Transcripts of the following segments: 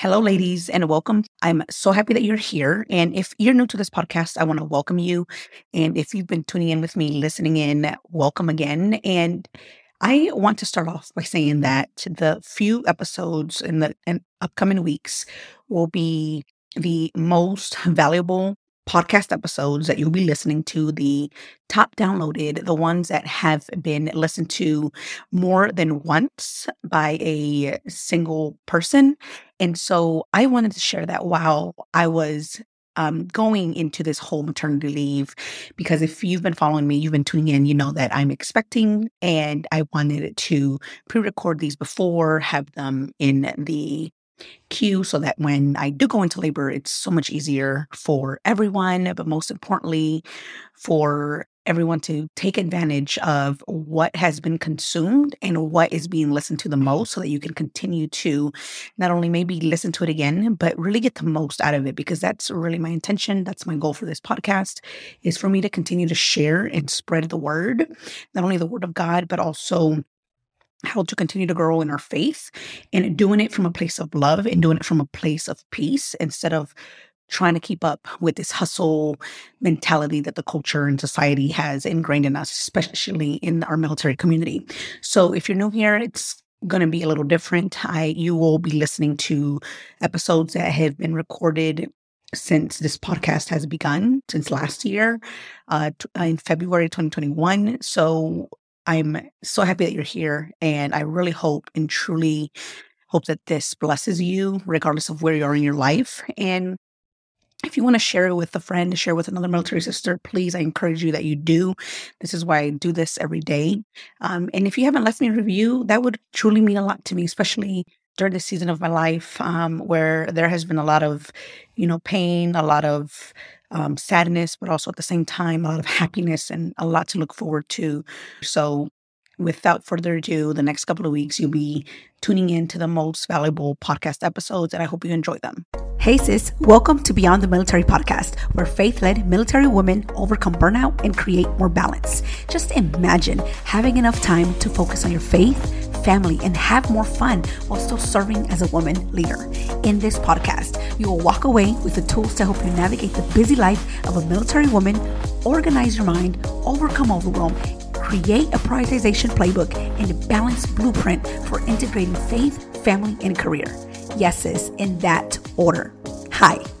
Hello, ladies, and welcome. I'm so happy that you're here. And if you're new to this podcast, I want to welcome you. And if you've been tuning in with me, listening in, welcome again. And I want to start off by saying that the few episodes in the in upcoming weeks will be the most valuable podcast episodes that you'll be listening to, the top downloaded, the ones that have been listened to more than once by a single person. And so I wanted to share that while I was um, going into this whole maternity leave, because if you've been following me, you've been tuning in, you know that I'm expecting and I wanted to pre record these before, have them in the queue so that when I do go into labor, it's so much easier for everyone, but most importantly, for everyone to take advantage of what has been consumed and what is being listened to the mm-hmm. most so that you can continue to not only maybe listen to it again, but really get the most out of it because that's really my intention. That's my goal for this podcast is for me to continue to share and spread the word, not only the word of God, but also how to continue to grow in our faith and doing it from a place of love and doing it from a place of peace instead of trying to keep up with this hustle mentality that the culture and society has ingrained in us, especially in our military community. So if you're new here, it's going to be a little different. I you will be listening to episodes that have been recorded since this podcast has begun since last year uh, in February 2021. So I'm so happy that you're here. And I really hope and truly hope that this blesses you, regardless of where you are in your life. And if you want to share it with a friend, share with another military sister, please, I encourage you that you do. This is why I do this every day. Um, and if you haven't left me a review, that would truly mean a lot to me, especially during this season of my life um, where there has been a lot of, you know, pain, a lot of um, sadness, but also at the same time, a lot of happiness and a lot to look forward to. So, without further ado, the next couple of weeks, you'll be tuning in to the most valuable podcast episodes, and I hope you enjoy them. Hey, sis, welcome to Beyond the Military podcast, where faith led military women overcome burnout and create more balance. Just imagine having enough time to focus on your faith family, and have more fun while still serving as a woman leader. In this podcast, you will walk away with the tools to help you navigate the busy life of a military woman, organize your mind, overcome overwhelm, create a prioritization playbook, and a balanced blueprint for integrating faith, family, and career. Yes, sis, in that order. Hi.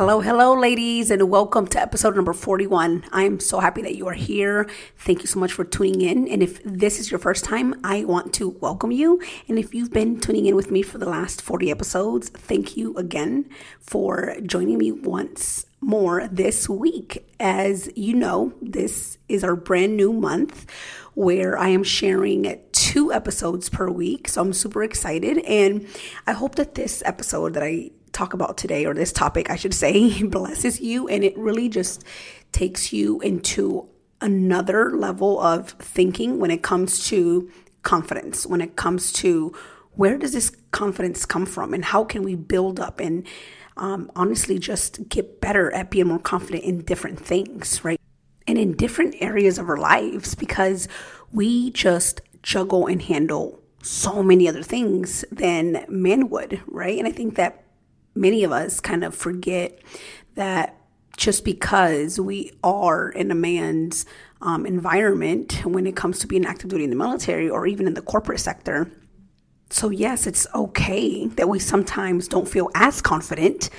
Hello, hello, ladies, and welcome to episode number 41. I'm so happy that you are here. Thank you so much for tuning in. And if this is your first time, I want to welcome you. And if you've been tuning in with me for the last 40 episodes, thank you again for joining me once more this week. As you know, this is our brand new month where I am sharing two episodes per week. So I'm super excited. And I hope that this episode that I talk about today, or this topic, I should say, blesses you and it really just takes you into another level of thinking when it comes to confidence, when it comes to where does this confidence come from and how can we build up and um, honestly just get better at being more confident in different things, right? And in different areas of our lives because we just juggle and handle so many other things than men would, right? And I think that many of us kind of forget that just because we are in a man's um, environment when it comes to being active duty in the military or even in the corporate sector. So, yes, it's okay that we sometimes don't feel as confident,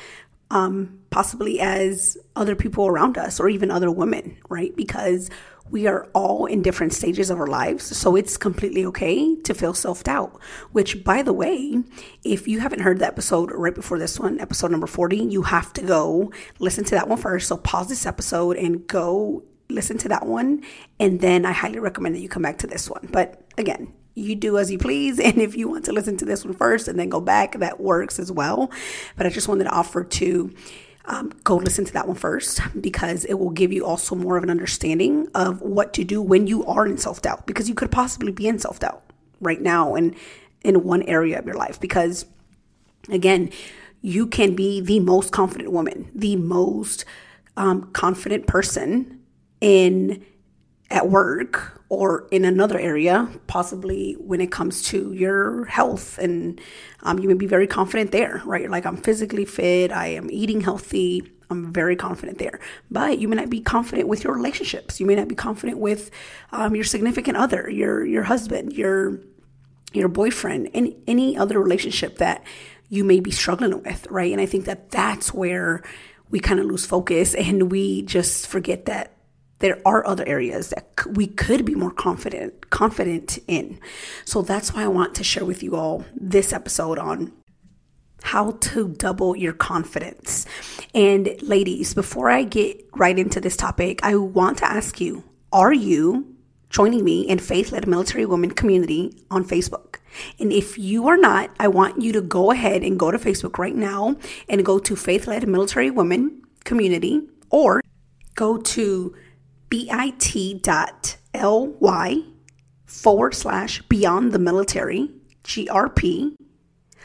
um, possibly as other people around us or even other women, right? Because we are all in different stages of our lives. So it's completely okay to feel self doubt. Which, by the way, if you haven't heard the episode right before this one, episode number 40, you have to go listen to that one first. So pause this episode and go listen to that one. And then I highly recommend that you come back to this one. But again, you do as you please. And if you want to listen to this one first and then go back, that works as well. But I just wanted to offer to um, go listen to that one first because it will give you also more of an understanding of what to do when you are in self doubt because you could possibly be in self doubt right now and in one area of your life because again you can be the most confident woman the most um, confident person in at work or in another area, possibly when it comes to your health. And um, you may be very confident there, right? You're like, I'm physically fit, I am eating healthy, I'm very confident there. But you may not be confident with your relationships. You may not be confident with um, your significant other, your your husband, your your boyfriend, any any other relationship that you may be struggling with, right? And I think that that's where we kind of lose focus and we just forget that there are other areas that we could be more confident confident in. So that's why I want to share with you all this episode on how to double your confidence. And ladies, before I get right into this topic, I want to ask you, are you joining me in Faith Led Military Women community on Facebook? And if you are not, I want you to go ahead and go to Facebook right now and go to Faith Led Military Women community or go to bit.ly forward slash beyond the military, GRP,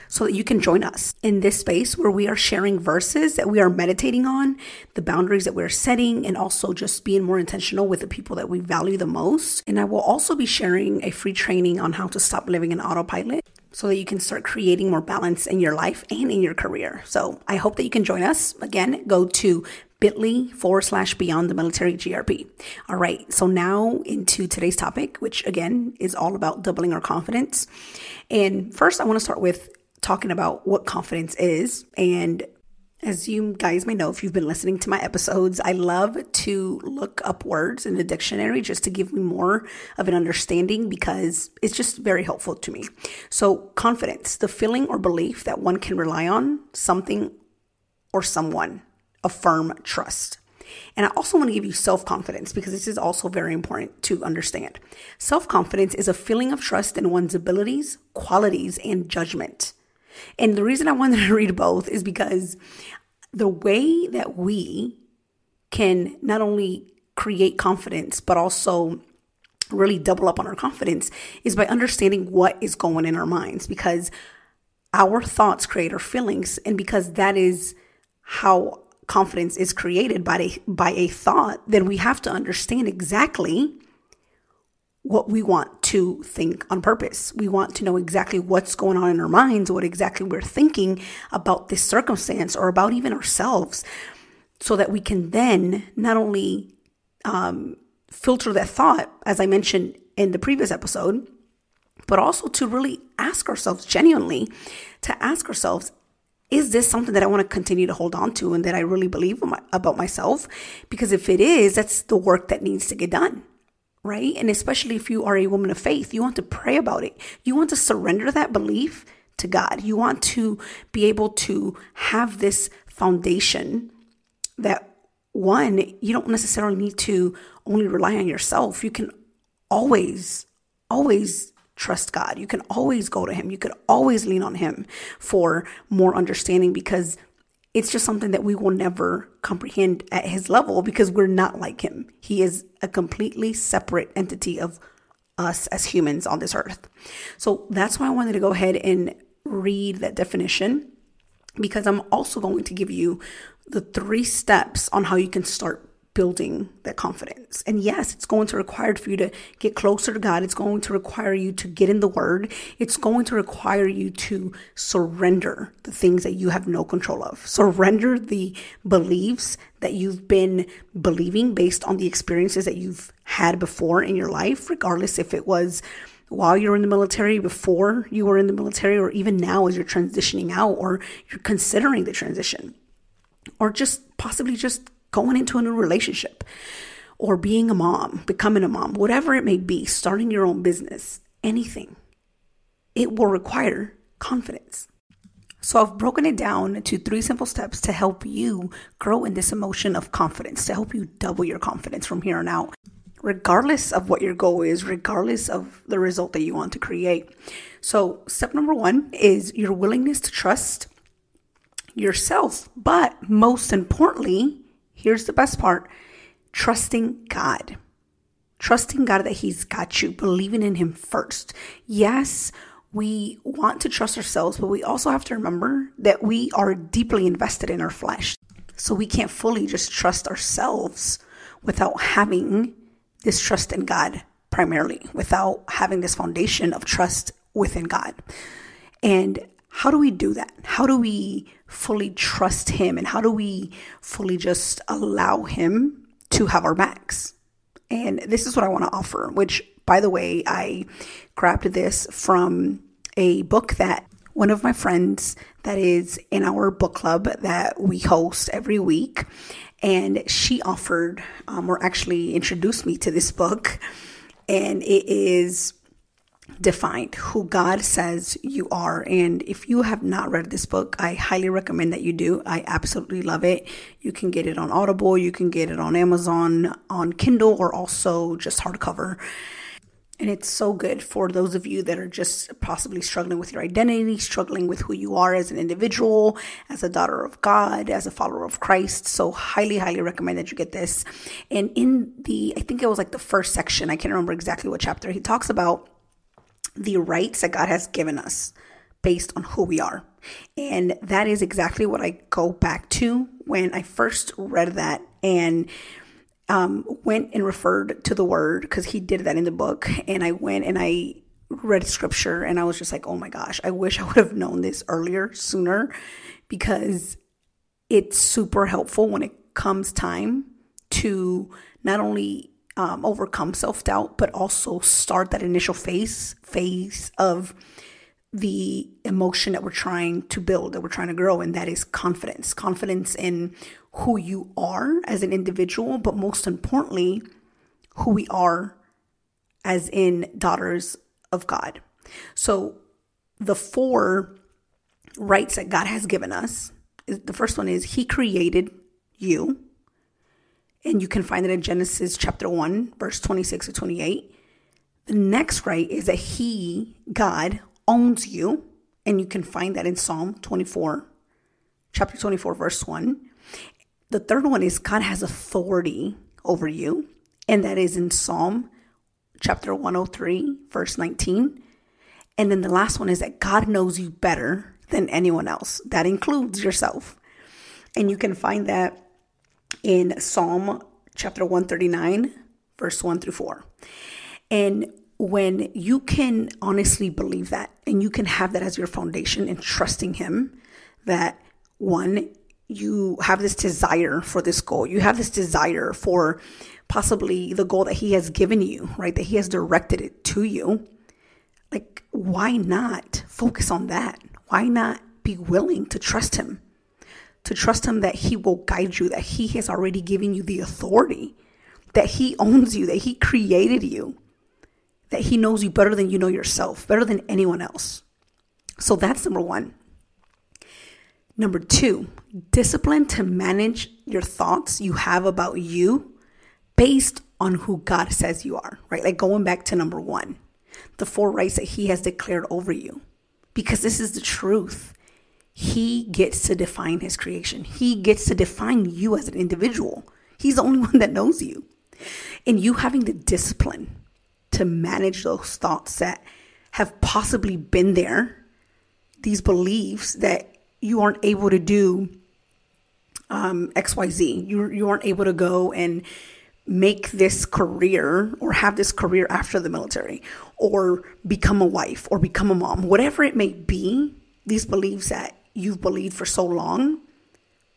so that you can join us in this space where we are sharing verses that we are meditating on, the boundaries that we're setting, and also just being more intentional with the people that we value the most. And I will also be sharing a free training on how to stop living in autopilot so that you can start creating more balance in your life and in your career. So I hope that you can join us. Again, go to bit.ly forward slash beyond the military GRP. All right. So now into today's topic, which again is all about doubling our confidence. And first, I want to start with talking about what confidence is. And as you guys may know, if you've been listening to my episodes, I love to look up words in the dictionary just to give me more of an understanding because it's just very helpful to me. So, confidence, the feeling or belief that one can rely on something or someone a firm trust. And I also want to give you self confidence because this is also very important to understand. Self confidence is a feeling of trust in one's abilities, qualities, and judgment. And the reason I wanted to read both is because the way that we can not only create confidence, but also really double up on our confidence is by understanding what is going in our minds because our thoughts create our feelings. And because that is how confidence is created by a, by a thought, then we have to understand exactly what we want to think on purpose. We want to know exactly what's going on in our minds, what exactly we're thinking about this circumstance or about even ourselves, so that we can then not only um, filter that thought, as I mentioned in the previous episode, but also to really ask ourselves genuinely, to ask ourselves, is this something that I want to continue to hold on to and that I really believe about myself? Because if it is, that's the work that needs to get done, right? And especially if you are a woman of faith, you want to pray about it. You want to surrender that belief to God. You want to be able to have this foundation that one, you don't necessarily need to only rely on yourself. You can always, always trust God. You can always go to Him. You could always lean on Him for more understanding because it's just something that we will never comprehend at His level because we're not like Him. He is a completely separate entity of us as humans on this earth. So that's why I wanted to go ahead and read that definition because I'm also going to give you the three steps on how you can start building that confidence. And yes, it's going to require for you to get closer to God. It's going to require you to get in the word. It's going to require you to surrender the things that you have no control of. Surrender the beliefs that you've been believing based on the experiences that you've had before in your life, regardless if it was while you're in the military, before you were in the military, or even now as you're transitioning out or you're considering the transition, or just possibly just going into a new relationship or being a mom, becoming a mom, whatever it may be, starting your own business, anything, it will require confidence. So I've broken it down to three simple steps to help you grow in this emotion of confidence, to help you double your confidence from here on out, regardless of what your goal is, regardless of the result that you want to create. So, step number one is your willingness to trust yourself. But most importantly, here's the best part trusting God. Trusting God that He's got you, believing in Him first. Yes, we want to trust ourselves, but we also have to remember that we are deeply invested in our flesh. So we can't fully just trust ourselves without having this trust in God primarily, without having this foundation of trust within God. And how do we do that? How do we fully trust Him? And how do we fully just allow Him to have our backs? And this is what I want to offer, which, by the way, I grabbed this from a book that one of my friends that is in our book club that we host every week. And she offered, um, or actually introduced me to this book. And it is defined who God says you are. And if you have not read this book, I highly recommend that you do. I absolutely love it. You can get it on Audible, you can get it on Amazon, on Kindle, or also just hardcover. And it's so good for those of you that are just possibly struggling with your identity, struggling with who you are as an individual, as a daughter of God, as a follower of Christ. So, highly, highly recommend that you get this. And in the, I think it was like the first section, I can't remember exactly what chapter, he talks about the rights that God has given us based on who we are. And that is exactly what I go back to when I first read that and um, went and referred to the word because he did that in the book. And I went and I read scripture and I was just like, oh my gosh, I wish I would have known this earlier, sooner, because it's super helpful when it comes time to not only um, overcome self doubt, but also start that initial phase phase of the emotion that we're trying to build, that we're trying to grow, and that is confidence. Confidence in who you are as an individual, but most importantly, who we are as in daughters of God. So, the four rights that God has given us the first one is He created you. And you can find it in Genesis chapter 1, verse 26 to 28. The next right is that He, God, owns you. And you can find that in Psalm 24, chapter 24, verse 1. The third one is God has authority over you. And that is in Psalm chapter 103, verse 19. And then the last one is that God knows you better than anyone else. That includes yourself. And you can find that in Psalm chapter 139, verse 1 through 4. And when you can honestly believe that and you can have that as your foundation and trusting Him, that one, you have this desire for this goal, you have this desire for possibly the goal that He has given you, right? That He has directed it to you. Like, why not focus on that? Why not be willing to trust Him? To trust Him that He will guide you, that He has already given you the authority, that He owns you, that He created you, that He knows you better than you know yourself, better than anyone else. So that's number one. Number two, discipline to manage your thoughts you have about you based on who God says you are, right? Like going back to number one, the four rights that He has declared over you, because this is the truth. He gets to define his creation. He gets to define you as an individual. He's the only one that knows you. And you having the discipline to manage those thoughts that have possibly been there, these beliefs that you aren't able to do um, XYZ. You, you aren't able to go and make this career or have this career after the military or become a wife or become a mom, whatever it may be, these beliefs that you've believed for so long,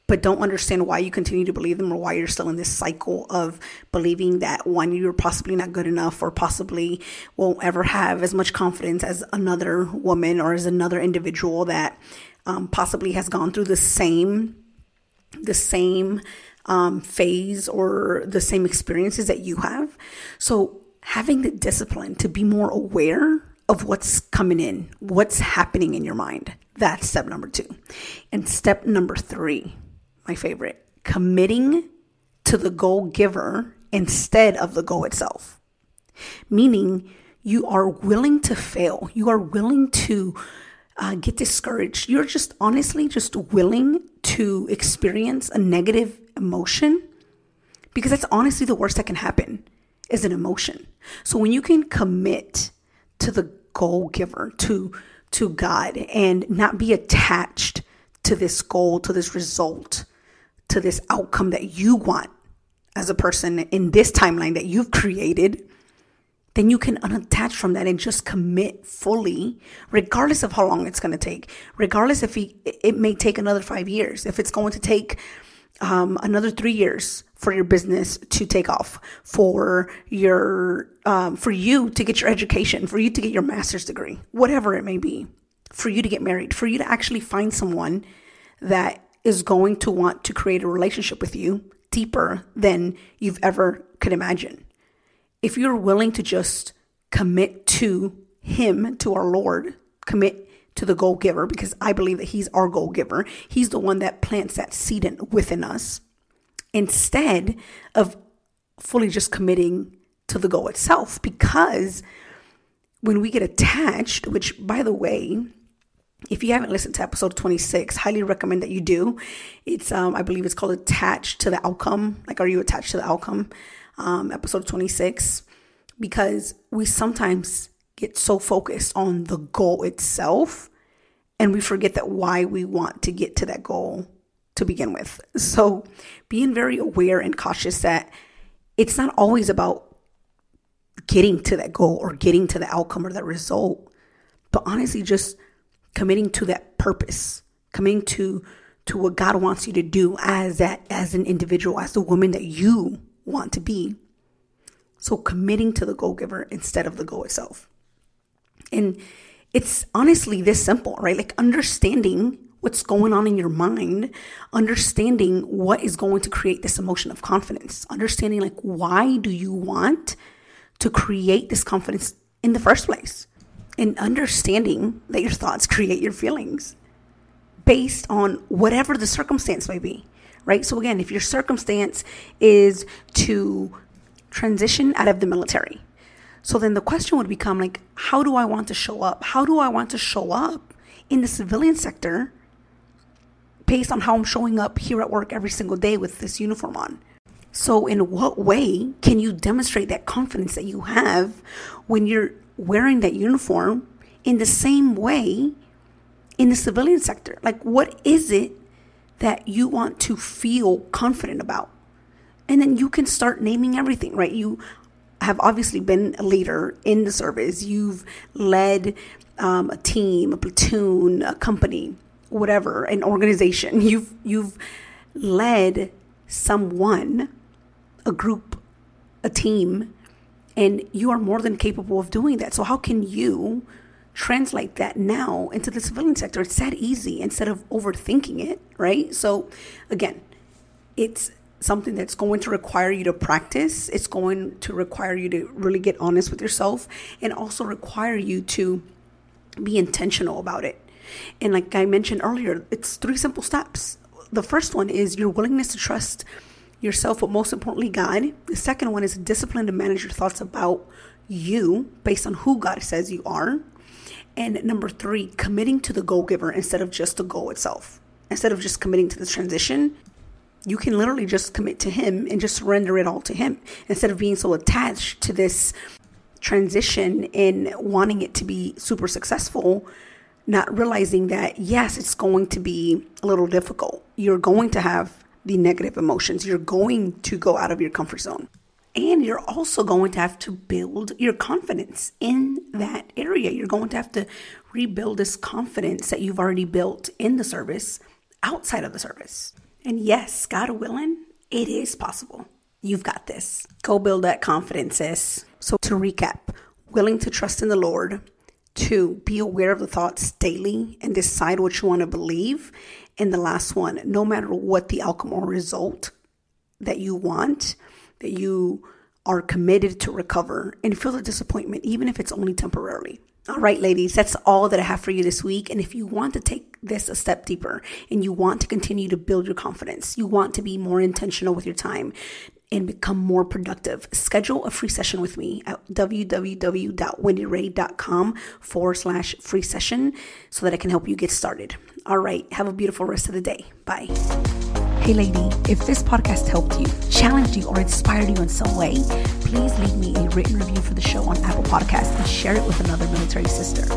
but don't understand why you continue to believe them or why you're still in this cycle of believing that one, you're possibly not good enough or possibly won't ever have as much confidence as another woman or as another individual that um, possibly has gone through the same, the same um, phase or the same experiences that you have. So having the discipline to be more aware of what's coming in, what's happening in your mind. That's step number two. And step number three, my favorite, committing to the goal giver instead of the goal itself. Meaning you are willing to fail. You are willing to uh, get discouraged. You're just honestly just willing to experience a negative emotion because that's honestly the worst that can happen is an emotion. So when you can commit to the goal giver, to to God and not be attached to this goal, to this result, to this outcome that you want as a person in this timeline that you've created, then you can unattach from that and just commit fully, regardless of how long it's going to take, regardless if it may take another five years, if it's going to take um, another three years for your business to take off, for your um, for you to get your education, for you to get your master's degree, whatever it may be, for you to get married, for you to actually find someone that is going to want to create a relationship with you deeper than you've ever could imagine. If you're willing to just commit to Him, to our Lord, commit to the goal giver, because I believe that He's our goal giver, He's the one that plants that seed in, within us, instead of fully just committing to the goal itself. Because when we get attached, which by the way, if you haven't listened to episode 26 highly recommend that you do. It's um i believe it's called attached to the outcome. Like are you attached to the outcome? Um episode 26 because we sometimes get so focused on the goal itself and we forget that why we want to get to that goal to begin with so being very aware and cautious that it's not always about getting to that goal or getting to the outcome or that result but honestly just committing to that purpose, committing to to what God wants you to do as that as an individual, as the woman that you want to be. So committing to the goal giver instead of the goal itself. And it's honestly this simple, right? Like understanding what's going on in your mind, understanding what is going to create this emotion of confidence, understanding like why do you want to create this confidence in the first place? and understanding that your thoughts create your feelings based on whatever the circumstance may be, right? So, again, if your circumstance is to transition out of the military, so then the question would become like, how do I want to show up? How do I want to show up in the civilian sector based on how I'm showing up here at work every single day with this uniform on? So, in what way can you demonstrate that confidence that you have when you're wearing that uniform in the same way in the civilian sector? Like, what is it that you want to feel confident about? And then you can start naming everything, right? You have obviously been a leader in the service, you've led um, a team, a platoon, a company, whatever, an organization. You've, you've led someone, a group, a team and you are more than capable of doing that. So, how can you translate that now into the civilian sector? It's that easy instead of overthinking it, right? So, again, it's something that's going to require you to practice. It's going to require you to really get honest with yourself and also require you to be intentional about it. And like I mentioned earlier, it's three simple steps. The first one is your willingness to trust yourself, but most importantly, God. The second one is discipline to manage your thoughts about you based on who God says you are. And number three, committing to the goal giver instead of just the goal itself. Instead of just committing to the transition, you can literally just commit to Him and just surrender it all to Him instead of being so attached to this transition and wanting it to be super successful. Not realizing that, yes, it's going to be a little difficult. You're going to have the negative emotions. You're going to go out of your comfort zone. And you're also going to have to build your confidence in that area. You're going to have to rebuild this confidence that you've already built in the service outside of the service. And yes, God willing, it is possible. You've got this. Go build that confidence, sis. So, to recap, willing to trust in the Lord, to be aware of the thoughts daily and decide what you want to believe, and the last one, no matter what the outcome or result that you want, that you are committed to recover and feel the disappointment, even if it's only temporarily. All right, ladies, that's all that I have for you this week. And if you want to take this a step deeper and you want to continue to build your confidence, you want to be more intentional with your time, and become more productive. Schedule a free session with me at www.wendyray.com forward slash free session so that I can help you get started. All right. Have a beautiful rest of the day. Bye. Hey, lady, if this podcast helped you, challenged you, or inspired you in some way, please leave me a written review for the show on Apple Podcasts and share it with another military sister.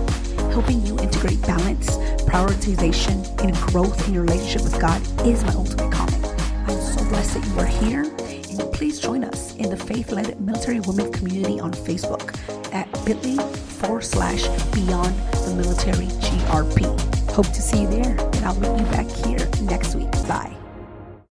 Helping you integrate balance, prioritization, and growth in your relationship with God is my ultimate calling. I'm so blessed that you are here, and please join us in the faith led military women community on Facebook at bit.ly forward slash beyond the military GRP. Hope to see you there, and I'll meet you back here next week. Bye.